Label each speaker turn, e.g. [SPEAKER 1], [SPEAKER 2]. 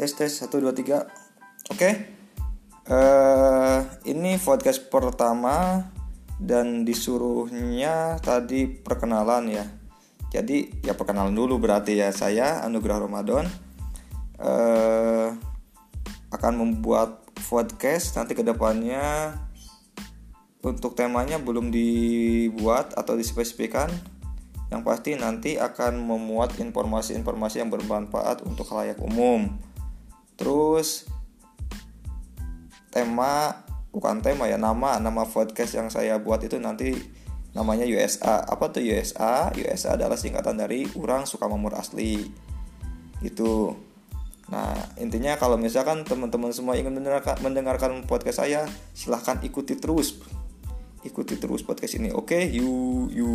[SPEAKER 1] tes tes satu dua tiga. Oke. Eh ini podcast pertama dan disuruhnya tadi perkenalan ya. Jadi ya perkenalan dulu berarti ya. Saya Anugerah Ramadan. Eh akan membuat podcast nanti ke depannya untuk temanya belum dibuat atau dispesifikan. Yang pasti nanti akan memuat informasi-informasi yang bermanfaat untuk halayak umum. Terus tema bukan tema ya nama nama podcast yang saya buat itu nanti namanya USA. Apa tuh USA? USA adalah singkatan dari orang suka memur asli. Gitu. Nah, intinya kalau misalkan teman-teman semua ingin mendengarkan, mendengarkan podcast saya, silahkan ikuti terus. Ikuti terus podcast ini. Oke, okay? you you